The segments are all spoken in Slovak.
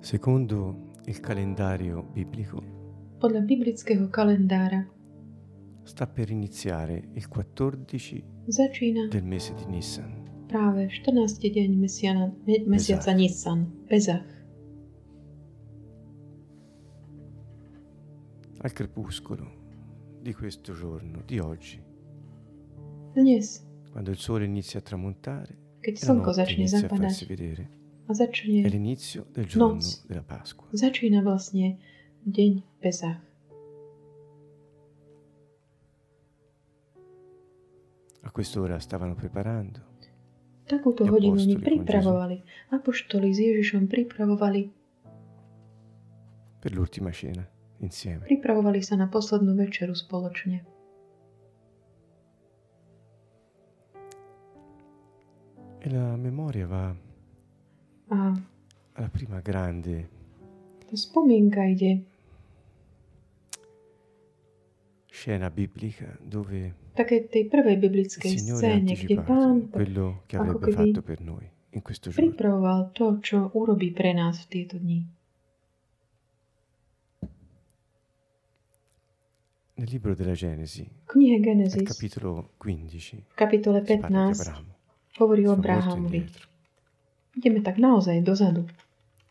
Secondo il calendario biblico, Podľa biblického kalendára sta per iniziare il 14 začína del mese di Nissan. práve 14. deň mesiana, me, mesiaca Nisan, Bezach. Al crepuscolo di questo giorno, di oggi, Dnes, quando il sole inizia a tramontare keď e la slnko notte začne inizia a zapadať farsi vedere, a začne, è l'inizio del giorno Noc. della Pasqua. začína vlastne deň Bezach. A quest'ora stavano preparando Takúto hodinu oni pripravovali. Apoštoli s Ježišom pripravovali, per l'ultima cena insieme. pripravovali sa na poslednú večeru spoločne. E la memoria va A alla prima grande ide scena biblica dove také tej prvej biblickej scéne, kde Pán quello che ako avrebbe keby fatto per noi in questo giorno. pripravoval to, čo urobí pre nás v tieto dni. Nel libro della Genesi, knihe Genesis, capitolo 15, v kapitole si parla di 15, Abramo. hovorí o Abrahamovi. Ideme tak naozaj dozadu.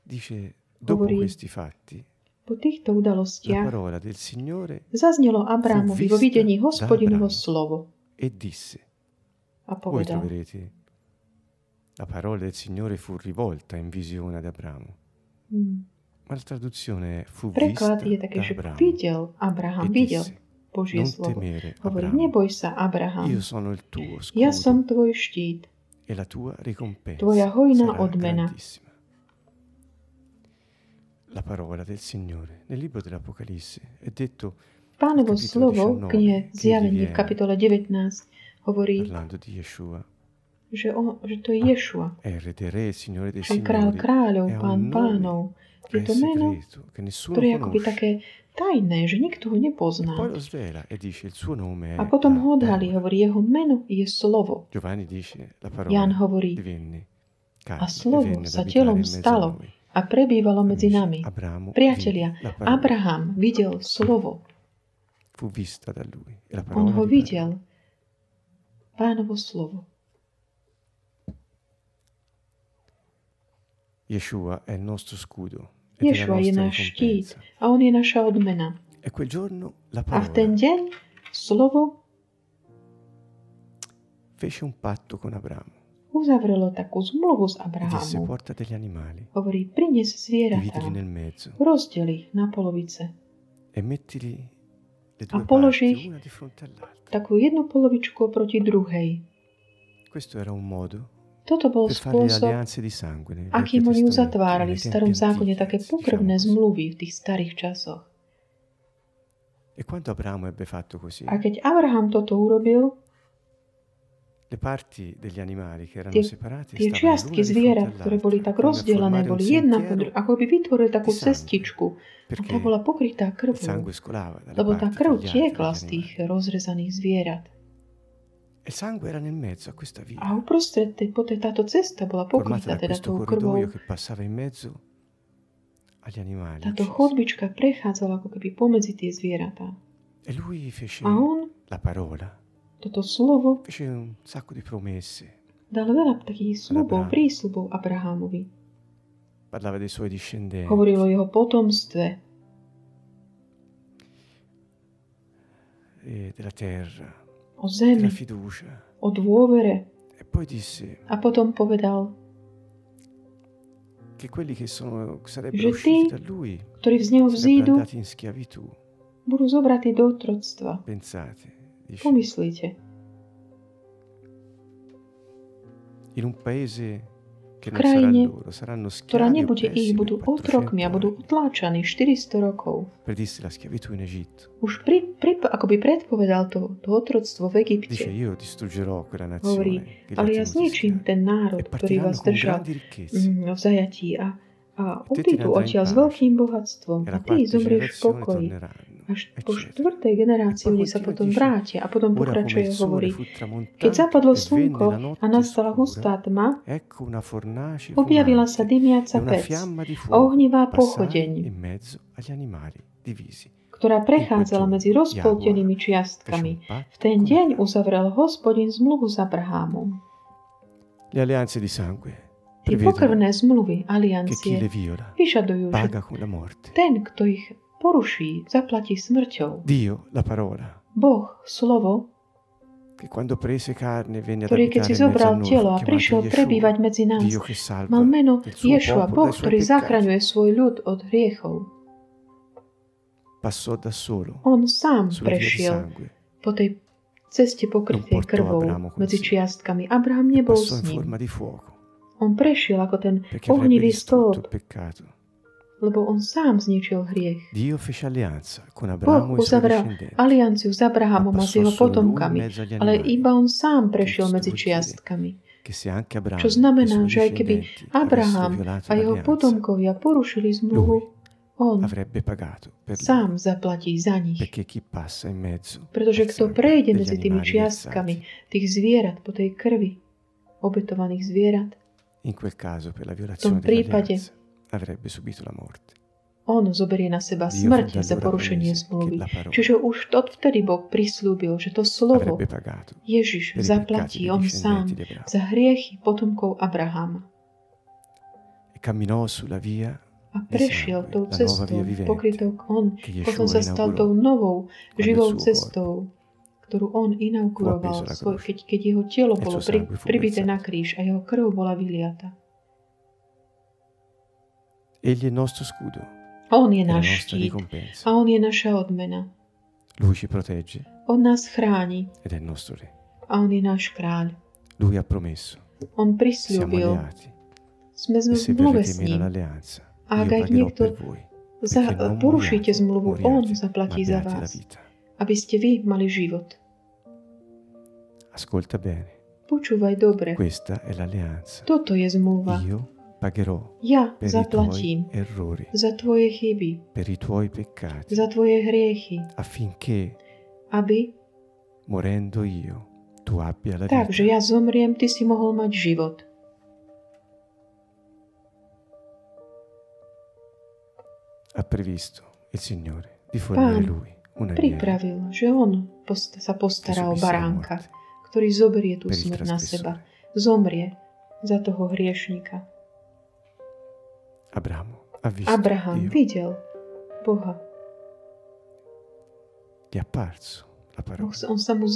Dice, dopo Hovorí- questi fatti, Po týchto la udalostiach parola del Signore zaznelo Abrahamovi vo vista videní hospodinovo slovo e disse, a voi povedal, troverete, la parola del Signore fu rivolta in visione ad Abramo. hmm. Ma la traduzione fu vista preklad je také, da že Abramo videl Abraham, e videl disse, Božie non slovo. temere Hovorí, neboj sa, Abraham, io sono il tuo ja scudo som tvoj štít, e la tua ricompensa tvoja hojná sarà odmena. La parola del Signore nel libro dell'Apocalisse è detto Pánovo slovo v 19, knihe Zjavení v kapitole 19 hovorí, parlando di Yeshua že, on, že to je Ješua, dei že je král kráľov, è pán pánov. che Je to meno, ktoré je akoby také tajné, že nikto ho nepozná. e A potom ho odhalí, hovorí, jeho meno je slovo. Jan hovorí, a slovo sa telom stalo a prebývalo medzi nami. Priatelia, Abraham videl slovo. e On ho videl. Pánovo slovo. Yeshua è il nostro scudo Ješua je náš štít a on je naša odmena. E quel giorno la A v ten deň slovo fece un patto con Abramo uzavrelo takú zmluvu s disse Abrahamom. porta degli animali, Hovorí, prines zvieratá, nel mezzo rozdiel ich na polovice. e mettili le A due položí parti ich. Takú jednu polovičku oproti druhej. Questo era un modo Toto bol spôsob, akým oni uzatvárali v starom zákone také pokrvné zmluvy v tých starých časoch. E A keď Abraham toto urobil, le parti degli animali che erano tie, tie čiastky zvierat, ktoré boli tak rozdelené, boli jedna po sentiero, dru- ako by vytvorili takú cestičku. A tá bola pokrytá krvou, lebo tá krv tiekla z tých rozrezaných zvierat. Il sangue era nel mezzo a questa via, A uprostred tej, po tej, táto cesta bola formata pokrytá da teda questo tou corridoio krvou. che passava in mezzo agli animali Táto uccisi. chodbička prechádzala ako keby pomedzi tie zvieratá. E lui fece A on la parola, toto slovo fece un sacco di promesse, dal veľa takých slubov, Abraham. prísľubov Abrahamovi. parlava dei suoi discendenti, Hovoril o jeho potomstve, e della terra, o zemi, o dôvere. E A potom povedal, che quelli che sono, sarebbero Že tí, ktorí z neho vzídu, budú zobratí do otroctva. Pomyslíte, in un paese krajine, ktorá nebude ich, budú 400 otrokmi a budú anni. utláčaní 400 rokov. Už pri, pri, akoby predpovedal to, to otroctvo v Egypte. Hovorí, ale ja zničím ten národ, e ktorý vás držal v zajatí a, a odídu odtiaľ s veľkým bohatstvom a ty zomrieš v pokoji. Až po štvrtej generácii oni sa potom vrátia a potom pokračuje hovorí, keď zapadlo slnko a nastala hustá tma, objavila sa dymiaca pec a ohnivá pochodeň, ktorá prechádzala medzi rozpoltenými čiastkami. V ten deň uzavrel hospodin zmluvu s Abrahámom. Le alleanze di sangue Tie prevedono pokrvné zmluvy, aliancie, vyžadujú, že ten, kto ich poruší, zaplatí smrťou. Dio, la parola, Boh, slovo, che quando prese carne venne ad ktorý keď si zobral telo a prišiel prebývať medzi nás, Dio mal meno Ješua, Boh, ktorý zachraňuje svoj ľud od hriechov. Passò da solo On sám prešiel po tej ceste pokrytej krvou medzi čiastkami. Abraham nebol s ním. On prešiel ako ten ohnivý stĺp. Lebo on sám zničil hriech. Boh e uzavrel alianciu s Abrahamom a s jeho potomkami, ale iba on sám prešiel medzi čiastkami. Čo e znamená, suoi že aj keby Abraham a jeho potomkovia porušili zmluvu, on sám zaplatí za nich. Pretože kto prejde medzi tými čiastkami tých zvierat po tej krvi, obetovaných zvierat, la tom prípade avrebbe subito la morte. on zoberie na seba smrť za porušenie zmluvy. Čiže už odvtedy Boh prislúbil, že to slovo Ježiš zaplatí on sám za hriechy potomkov Abrahama. e A prešiel tou cestou, pokrytou on, potom sa stal tou novou, živou cestou, ktorú on inauguroval, svoj, keď, keď jeho telo E bolo pri, pribité na kríž a jeho krv bola vyliata. Egli è il nostro scudo on je náš štít a on je naša odmena. Lui ci protegge On nás chráni ed è il nostro re. a on je náš kráľ. Lui ha promesso, On siamo prisľúbil, alleati sme zmluve s ním. all'alleanza, A ak aj niekto voi, za, porušíte zmluvu, on zaplatí za vás, aby ste vy mali život. Ascolta bene, Počúvaj dobre. questa è l'alleanza. Toto je zmluva. Io pagherò Ja per i zaplatím tuoi errori, za tvoje chyby, per i tuoi peccati, za tvoje hriechy, affinché aby morendo io tu abbia la vita. ja zomriem, ty si mohol mať život. Ha previsto il Signore di fornire Pán lui un agnello Pripravil, že on post- sa postará o baránka, morte ktorý zoberie tú smrť na seba. Zomrie za toho hriešnika. Abramo ha visto Abraham Dio, videl Boha. gli è apparso la parola. Boh, on sa mu.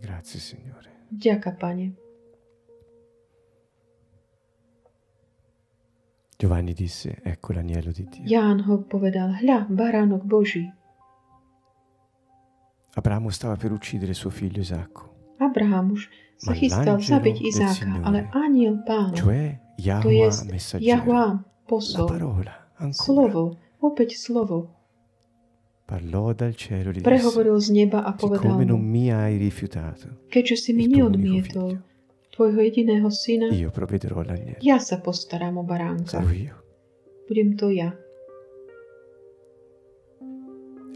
Grazie Signore. Ďaká, pane. Giovanni disse, ecco l'agnello di Dio. Ján ho povedal, hľa, baránok Boží. Abramo stava per uccidere suo figlio Isacco, Abraham už sa chystal zabiť Izáka, ale aniel cioè to je Jahua posol, slovo, opäť slovo, prehovoril z neba a povedal mu, keďže si mi neodmietol tvojho jediného syna, ja sa postarám o baránka. Budem to ja.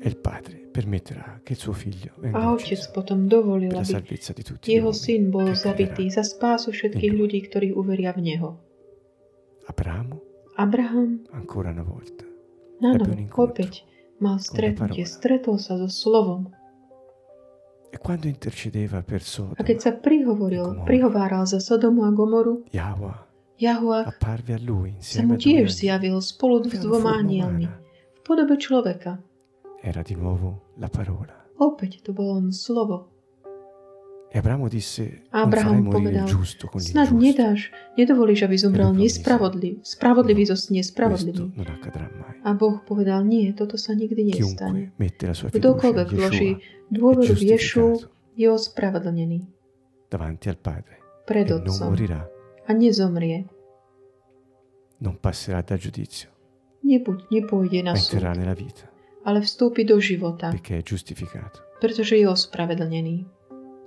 e il padre permetterà che suo figlio A otec potom dovolil, aby salvezza di tutti gli jeho syn bol zabitý za spásu všetkých ľudí, ktorí uveria v Neho. Abramo Abraham ancora una volta na novo opäť mal stretnutie, stretol sa so slovom. e quando intercedeva per A Sodoma keď sa prihovoril, prihováral za Sodomu a Gomoru, Jahua apparve a lui sa mu a tiež zjavil spolu s dvoma anielmi v podobe človeka. Era di nuovo la parola. Opäť to bolo len slovo. e Abramo disse Abraham povedal, giusto con Snad nedáš, nedovolíš, aby zomrel nespravodlivý, spravodlivý zo questo nespravodlivý. non accadrà mai A Boh povedal, nie, toto sa nikdy nestane. Kdokoľvek in vloží dôveru v Ješu, je ospravedlnený. Davanti al Padre pred e Otcom. morirà. A nezomrie. non passerà dal giudizio. Nebuď, nepôjde na súd, vita ale vstúpi do života, perché è giustificato pretože je ospravedlnený.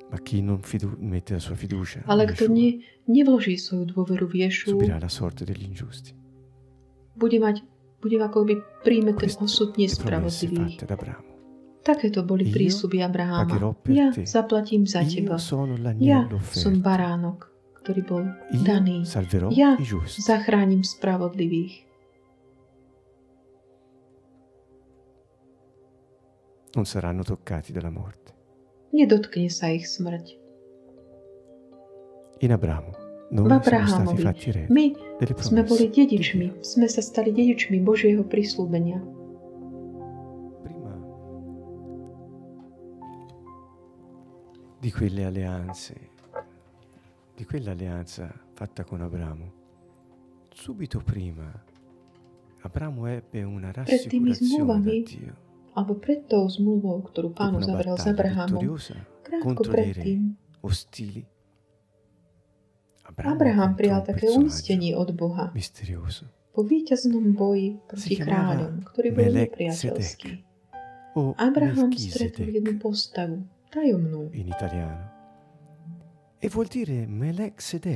Ma chi non fidu- mette la sua fiducia in Ale kto Yeshua ne, nevloží svoju dôveru v Ješu, subirà la sorte degli ingiusti. bude mať bude ako by príjme ten Queste osud le promesse nespravodlivých. fatte ad Abramo. Takéto boli Io prísľuby Abraháma. per Ja te. zaplatím za teba. Io sono Ja l'agnello som offerto. baránok, ktorý bol Io daný. salverò Ja i giusti. zachránim spravodlivých. In Abramo V noi siamo stati Abrahámovi fatti re my delle sme boli promesse di dedičmi, Dio. sme sa stali dedičmi Božieho prísľubenia. Prima di quelle alleanze, di quell'alleanza fatta con Abramo, subito prima Abramo ebbe una Pred tými rassicurazione da zmluvami Dio. Alebo pred tou zmluvou, ktorú pán uzavrel s Abrahamom, krátko predtým, Abraham prijal také uistenie od Boha. Po víťaznom boji proti kráľom, Melek nepriateľskí. o Abraham stretol jednu postavu, tajomnú. in italiano. E vuol dire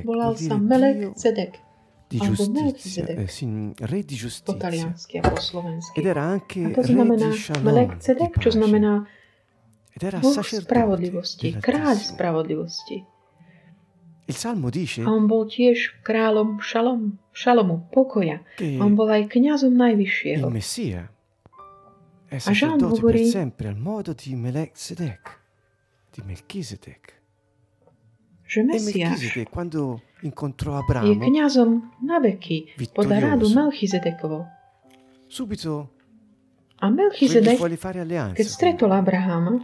Volal sa Melek Dio. Cedek di giustizia, eh, sì, re di giustizia. Ed era anche A to re znamená čo Ed era Boh spravodlivosti, kráľ spravodlivosti. Il Salmo dice A on bol tiež kráľom šalom, šalomu, pokoja. A on bol aj kňazom il najvyššieho. Messia è sacerdote per sempre al modo di Melchizedek, di Melchizedek. Že E Mesiáš Melchizedek quando je Abramo, kňazom na veky podľa rádu Melchizedekovo. subito A Melchizedek, keď stretol Abrahama,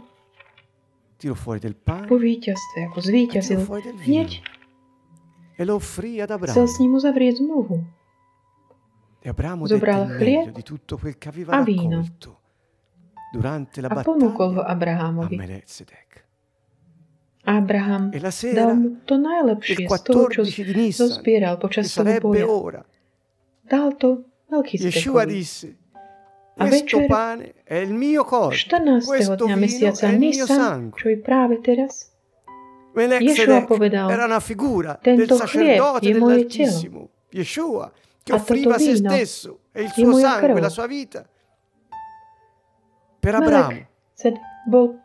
Tirò fuori del pane. po víťazstve, ako zvíťazil, hneď e lo offrì ad chcel s ním uzavrieť zmluvu. E Abramo Zobral chlieb meglio di tutto quel che aveva a la A ponúkol ho Abrahamovi. Abraham E dal mu to najlepšie z toho, čo 14 di Nissan, zozbieral počas toho sarebbe boja. Dal to Melchizedekovi. A večer pane è il mio corpo, 14. questo dňa mesiaca Nisan, čo je práve teraz, Melchizedek povedal, tento chlieb je moje dell'Altissimo, Yeshua, che A offriva se stesso e il suo sangue, krv. la sua vita, per. Melek Ced bol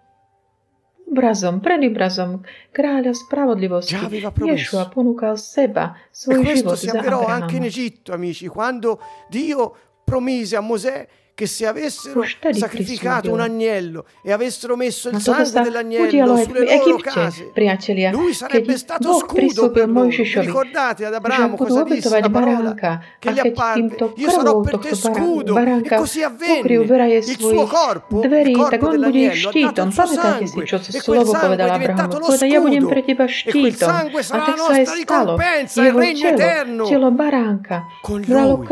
obrazom, predobrazom kráľa spravodlivosti. Ješua ponúkal seba, E svoj život si za avverò anche in Abrahama. Egitto, amici, quando Dio promise a Mosè che se avessero sacrificato un agnello e avessero messo il sangue sa dell'agnello sulle v loro case, priatelia, lui sarebbe stato scudo per loro. Ricordate ad Abramo cosa disse la parola che gli apparve? Io sarò per te scudo. E così avvenne. veraje Il suo corpo, il corpo dell'agnello, ha dato il suo sangue. E quel sangue è diventato lo scudo. E quel sangue sarà la nostra ricompensa, il regno eterno. Con lui.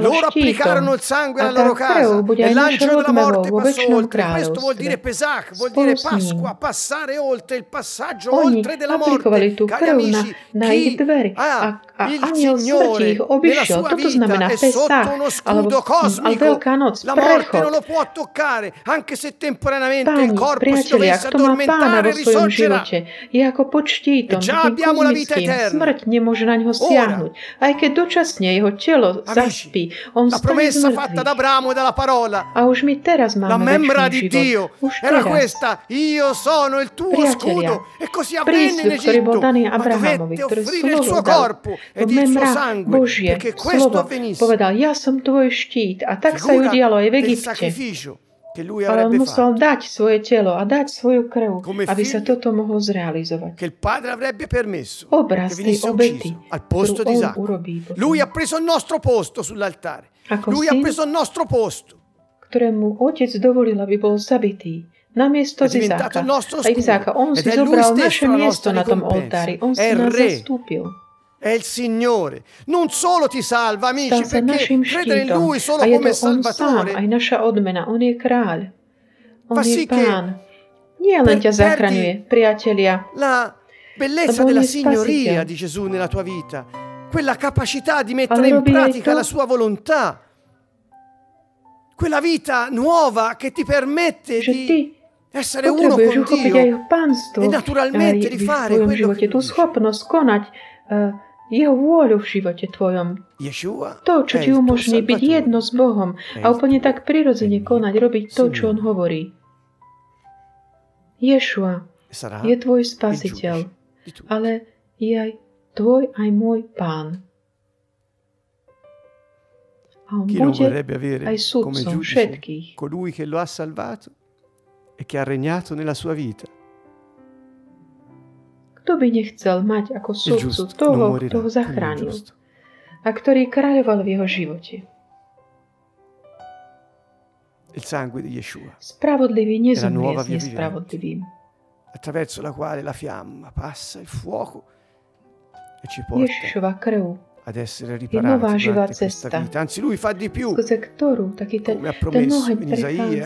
Loro applicarono A loro krv casa bude aj odmevou morte vo passò väčšnom oltre. Questo vuol dire kráľovstve. Pesach, vuol Spolu dire s ním. Pasqua, passare oltre il passaggio Oni oltre della morte. aplikovali tú Cari krv na, amici, na ich chi dvere a, a aniel smrti ich nella obišiel. sua Toto znamená è sotto Pesach, uno alebo scudo a cosmico. Veľká noc, La morte non prechod. lo può toccare, anche se temporaneamente il Páni, corpo si priatelia, kto má pána vo svojom živote, je ako pod štítom, già takým abbiamo la vita kozmickým. eterna. Smrť nemôže na ňo siahnuť. Aj keď dočasne jeho telo zaspí, on z promessa fatta da. Abramo e dalla parola La membra di Dio era questa, io sono il tuo scudo. E così avvenne in Egitto, ma dovette offrire il suo corpo ed il suo sangue Božie perché questo avvenisse. povedal, ja som tvoj štít. A tak sa udialo aj v Egypte. sacrificio che lui Ale on musel dať svoje telo a dať svoju krv, aby sa toto mohlo zrealizovať. che il padre avrebbe permesso Obraz tej obety, ucciso al posto ktorú di on Isacco. urobí Lui ha preso il nostro posto sull'altare. Ako Lui ha syn? preso il nostro posto. ktorému otec dovolil, aby bol zabitý. Namiesto È diventato Izáka. il nostro A Izáka, on si zobral naše miesto na tom oltári. On si il nás zastúpil. È il Signore. Non solo ti salva, amici, Stal perché credere in. Lui solo come to on sám, Salvatore aj naša odmena. On je kráľ. On Fa je sì che pán. Nie len per- ťa zachraňuje, priatelia. la bellezza della signoria di Gesù nella tua vita, quella capacità di mettere in pratica la sua volontà, quella vita nuova che ti permette di essere uno con Dio e naturalmente di v fare quello che eh, jeho vôľu v živote tvojom. Yeshua To, čo ti umožní byť jedno s Bohom. A úplne tak prirodzene konať, robiť to, čo On hovorí. Ješua je tvoj spasiteľ, di ale je aj tvoj, aj môj pán. A on Chi non bude vorrebbe avere come sudcom giudice všetkých. colui che lo ha salvato e che ha regnato nella sua vita. Kto by nechcel mať ako Il sudcu giusto non toho, morirà kto ho come zachránil l'ingiusto. a ktorý kráľoval v jeho živote? Il sangue di Yeshua, Spravodlivý nezomrie nuova s via nespravodlivým. attraverso la quale la fiamma passa il fuoco Ježišova krv, essere nová živá cesta. skrze ktorú taký ten, ten oheň prechádza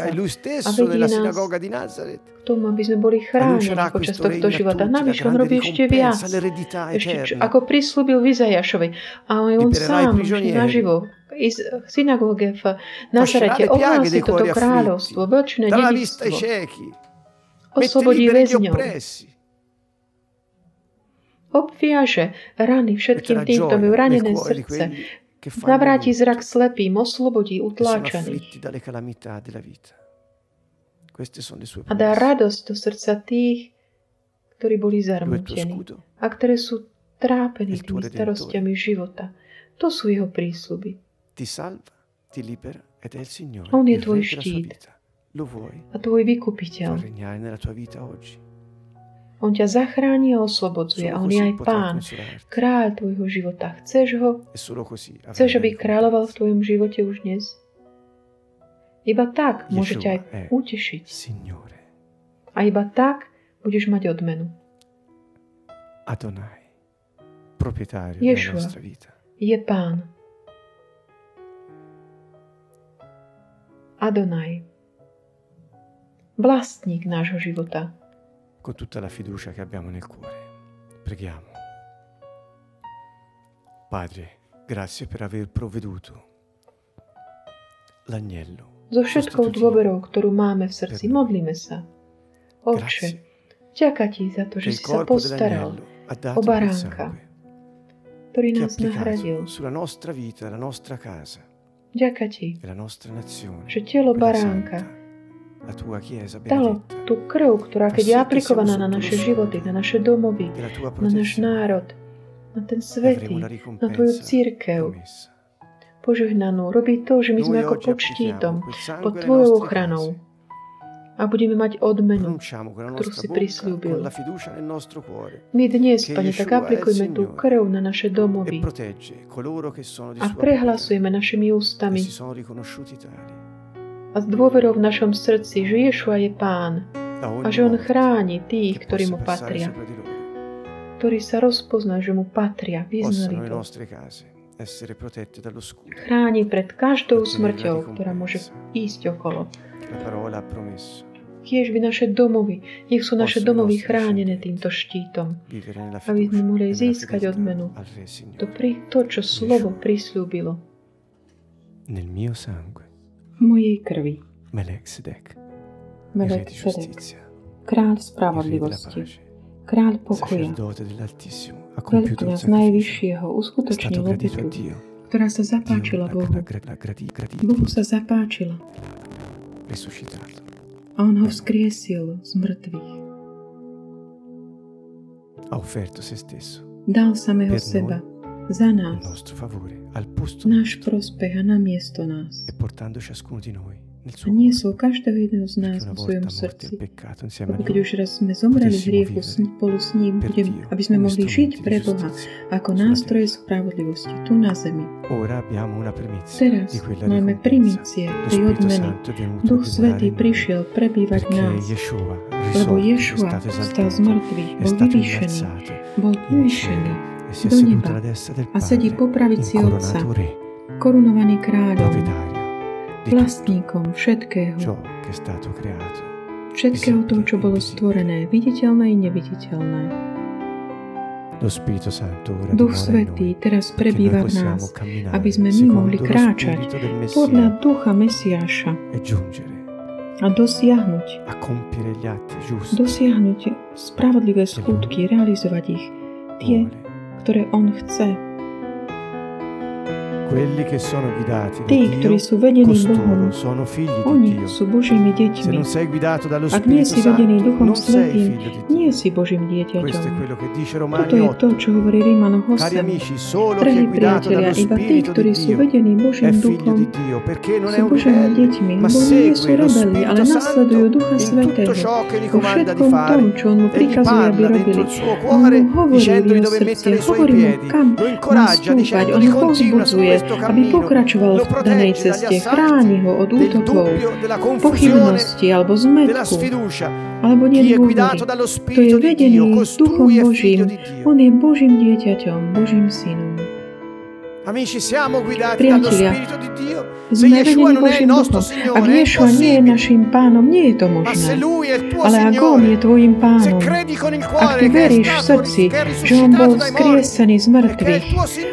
a vedie nás k tomu, aby sme boli chránení počas tohto života. Navyše on robí ešte viac. Ešte, ako prislúbil v Izajašovi. A on, on sám naživo iz synagóge v Nazarete ohlási toto kráľovstvo, ai dedictvo. Oslobodí väzňov. Obviaže rany všetkým tým, kto majú ranené srdce. Navráti zrak slepým, oslobodí utláčaných. A dá radosť do srdca tých, ktorí boli zarmútení a ktoré sú trápení tými starostiami života. To sú jeho prísľuby. Signore, On je tvoj štít. A tvoj vykupiteľ. On ťa zachráni a oslobodzuje. A on je aj pán, kráľ tvojho života. Chceš ho? e Chceš, aby kráľoval v tvojom živote už dnes? Iba tak môže ťa aj è utešiť. A iba tak budeš mať odmenu. Adonai, proprietario Yeshua. della nostra vita. Je pán. Adonaj. Vlastník nášho života. Con tutta la fiducia che abbiamo nel cuore, preghiamo. Padre, grazie per aver provveduto l'agnello. So všetkou dôverou, ktorú máme v srdci, modlíme sa. Grazie ďaká ti za to, že si sa postaral, o baránka, ktorý nás nahradil. applicato sulla nostra vita, la nostra casa Ďaká ti, la nostra nazione. že telo baránka benedetta, tú krv, ktorá keď je aplikovaná na naše životy, na naše domovy, na náš národ, na ten svetý, na tvoju ricompensa církev, požehnanú. Robí to, že my sme Noi ako pod štítom, pod tvojou ochranou. a budeme mať odmenu. Ktorú si cuore. My dnes, Pane, tak aplikujme tú krv na naše e domovy a prehlasujeme našimi ústami a s dôverou v našom srdci, že Ješua je Pán a že On chráni tých, ktorí mu patria, ktorí sa rozpoznajú, že mu patria, vyznali to. Chráni pred každou smrťou, ktorá môže ísť okolo. Tiež by naše domovy, nech sú naše domovy chránené týmto štítom. Aby sme mohli získať odmenu. To, to čo slovo prislúbilo. Nel mio sangue, mojej krvi. Il Re Melek Sedek, kráľ spravodlivosti, kráľ pokoja, veľkňaz Najvyššieho uskutočnil obetu, ktorá sa zapáčila Bohu. Bohu sa zapáčila. A on ho vzkriesil z mŕtvych. Ha offerto se stesso Dal samého seba za nás, favore al posto náš nostro prospech a na miesto nás. e portando ciascuno di noi nel A cuore. niesol každého jedného z nás vo svojom morti srdci. Lebo keď už raz sme zomreli hriechu spolu s ním, budem, aby sme mohli žiť pre Boha ako nástroje spravodlivosti tu na zemi. Ora abbiamo una primizia Teraz di quella máme primície tej odmeny. Duch Svetý prišiel prebývať nás, lebo Ješua stal z mŕtvych, bol vyvýšený, bol in do neba a sedí po pravici Otca, korunovaný kráľom, vlastníkom všetkého, všetkého toho, čo bolo stvorené, viditeľné i neviditeľné. Duch Svetý teraz prebýva v nás, aby sme my mohli kráčať podľa ducha Mesiáša. E a dosiahnuť, dosiahnuť spravodlivé skutky, realizovať ich, tie, vuole. ktoré On chce. Tí, ktorí sú vedení Bohom, sono figli di oni Dio. sú Božími Se deťmi. non sei guidato dallo Ak nie si vedený Duchom Svetým, nie si Božím dieťaťom. Toto je 8. to, čo hovorí Rímanoch Cari 8. amici, solo chi Drahí priatelia, iba tí, ktorí sú vedení Božím duchom, di Dio, perché non è sú Božími deťmi, lebo nie sú rebeli, ale nasledujú Ducha Svetého vo všetkom tom, čo On mu prikazuje, aby robili. On mu hovorí v jeho srdci, hovorí mu, kam má stúpať, on ho questo aby pokračoval v danej ceste, chráni ho od útokov, pochybnosti alebo zmetku, alebo nedôvery. Kto je vedený Duchom Božím, on je Božím dieťaťom, Božím synom. Priatelia, Sme vedení il Božím duchom. Ak Ješua nie je našim pánom, nie je to možné. Ale ak On je tvojim pánom, ak ty veríš v srdci, že On bol skriesený z mŕtvych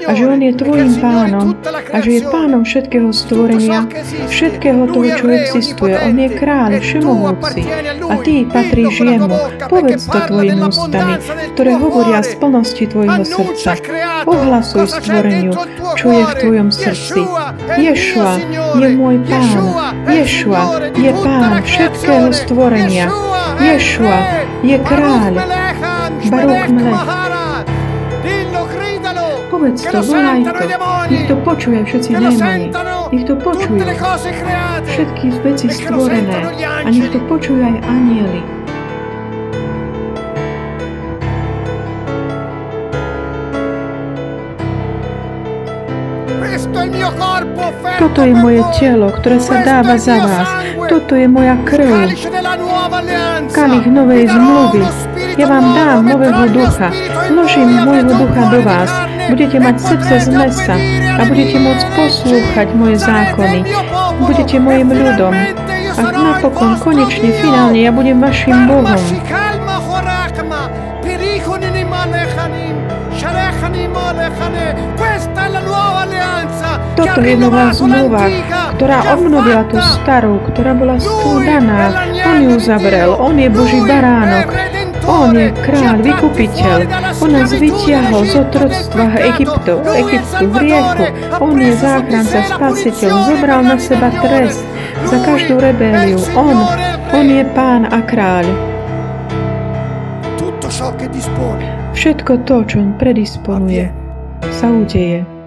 a že On je tvojim pánom a že je pánom všetkého stvorenia, všetkého toho, čo existuje. On je kráľ e všemohúci a ty patríš jemu. Povedz to parla tvojimi ústami, ktoré hovoria z plnosti tvojho srdca. Ohlasuj stvoreniu, čo je v tvojom srdci. Ješua. Je môj pán. Ješua je pán všetkého stvorenia. Ješua je kráľ. Baruch Melech. Povedz to, volaj to. Nech to počuje všetci démoni. Nech to počujú všetky veci E stvorené. A nech to počujú aj anieli. Toto je moje telo, ktoré sa Questo dáva za vás. Toto je moja krv. Kalich novej zmluvy. Ja vám dám nového ducha. Vložím môjho ducha do vás. Budete mať srdce z mesa a budete môcť poslúchať moje zákony. Budete mojim ľudom. A napokon, konečne, finálne, ja budem vašim Bohom. Barmashikalma Toto je nová zmluva, ktorá obnovila tú starú, ktorá bola è On ju zavrel, on je Boží baránok. On je kráľ, tratti vykupiteľ. On nás vytiahol z otroctva. Egyptu, Egyptu, v riechu. Salvatore, ha On je záchranca, spasiteľ, zobral na seba trest za každú rebeliu. On, on je pán a kráľ. Všetko to, čo on predisponuje, sa udeje.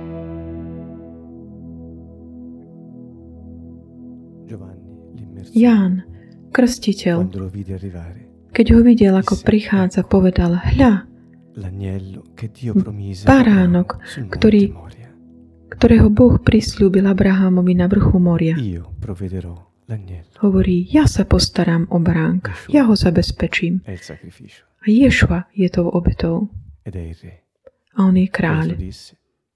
Ján, krstiteľ, keď ho videl, ako prichádza, povedal, hľa, Baránok, ktorý- ktorého Boh prislúbil Abrahamovi na vrchu moria. Hovorí, ja sa postaram o baránka, ja ho zabezpečím. A Ješua je tou obetou. A on je kráľ.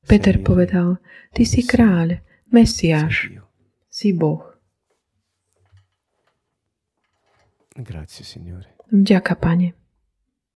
Peter "Sei il re, povedal, ty si kráľ, Mesiáš, Dio." si Boh. Grazie Signore. Vďaka, Pane.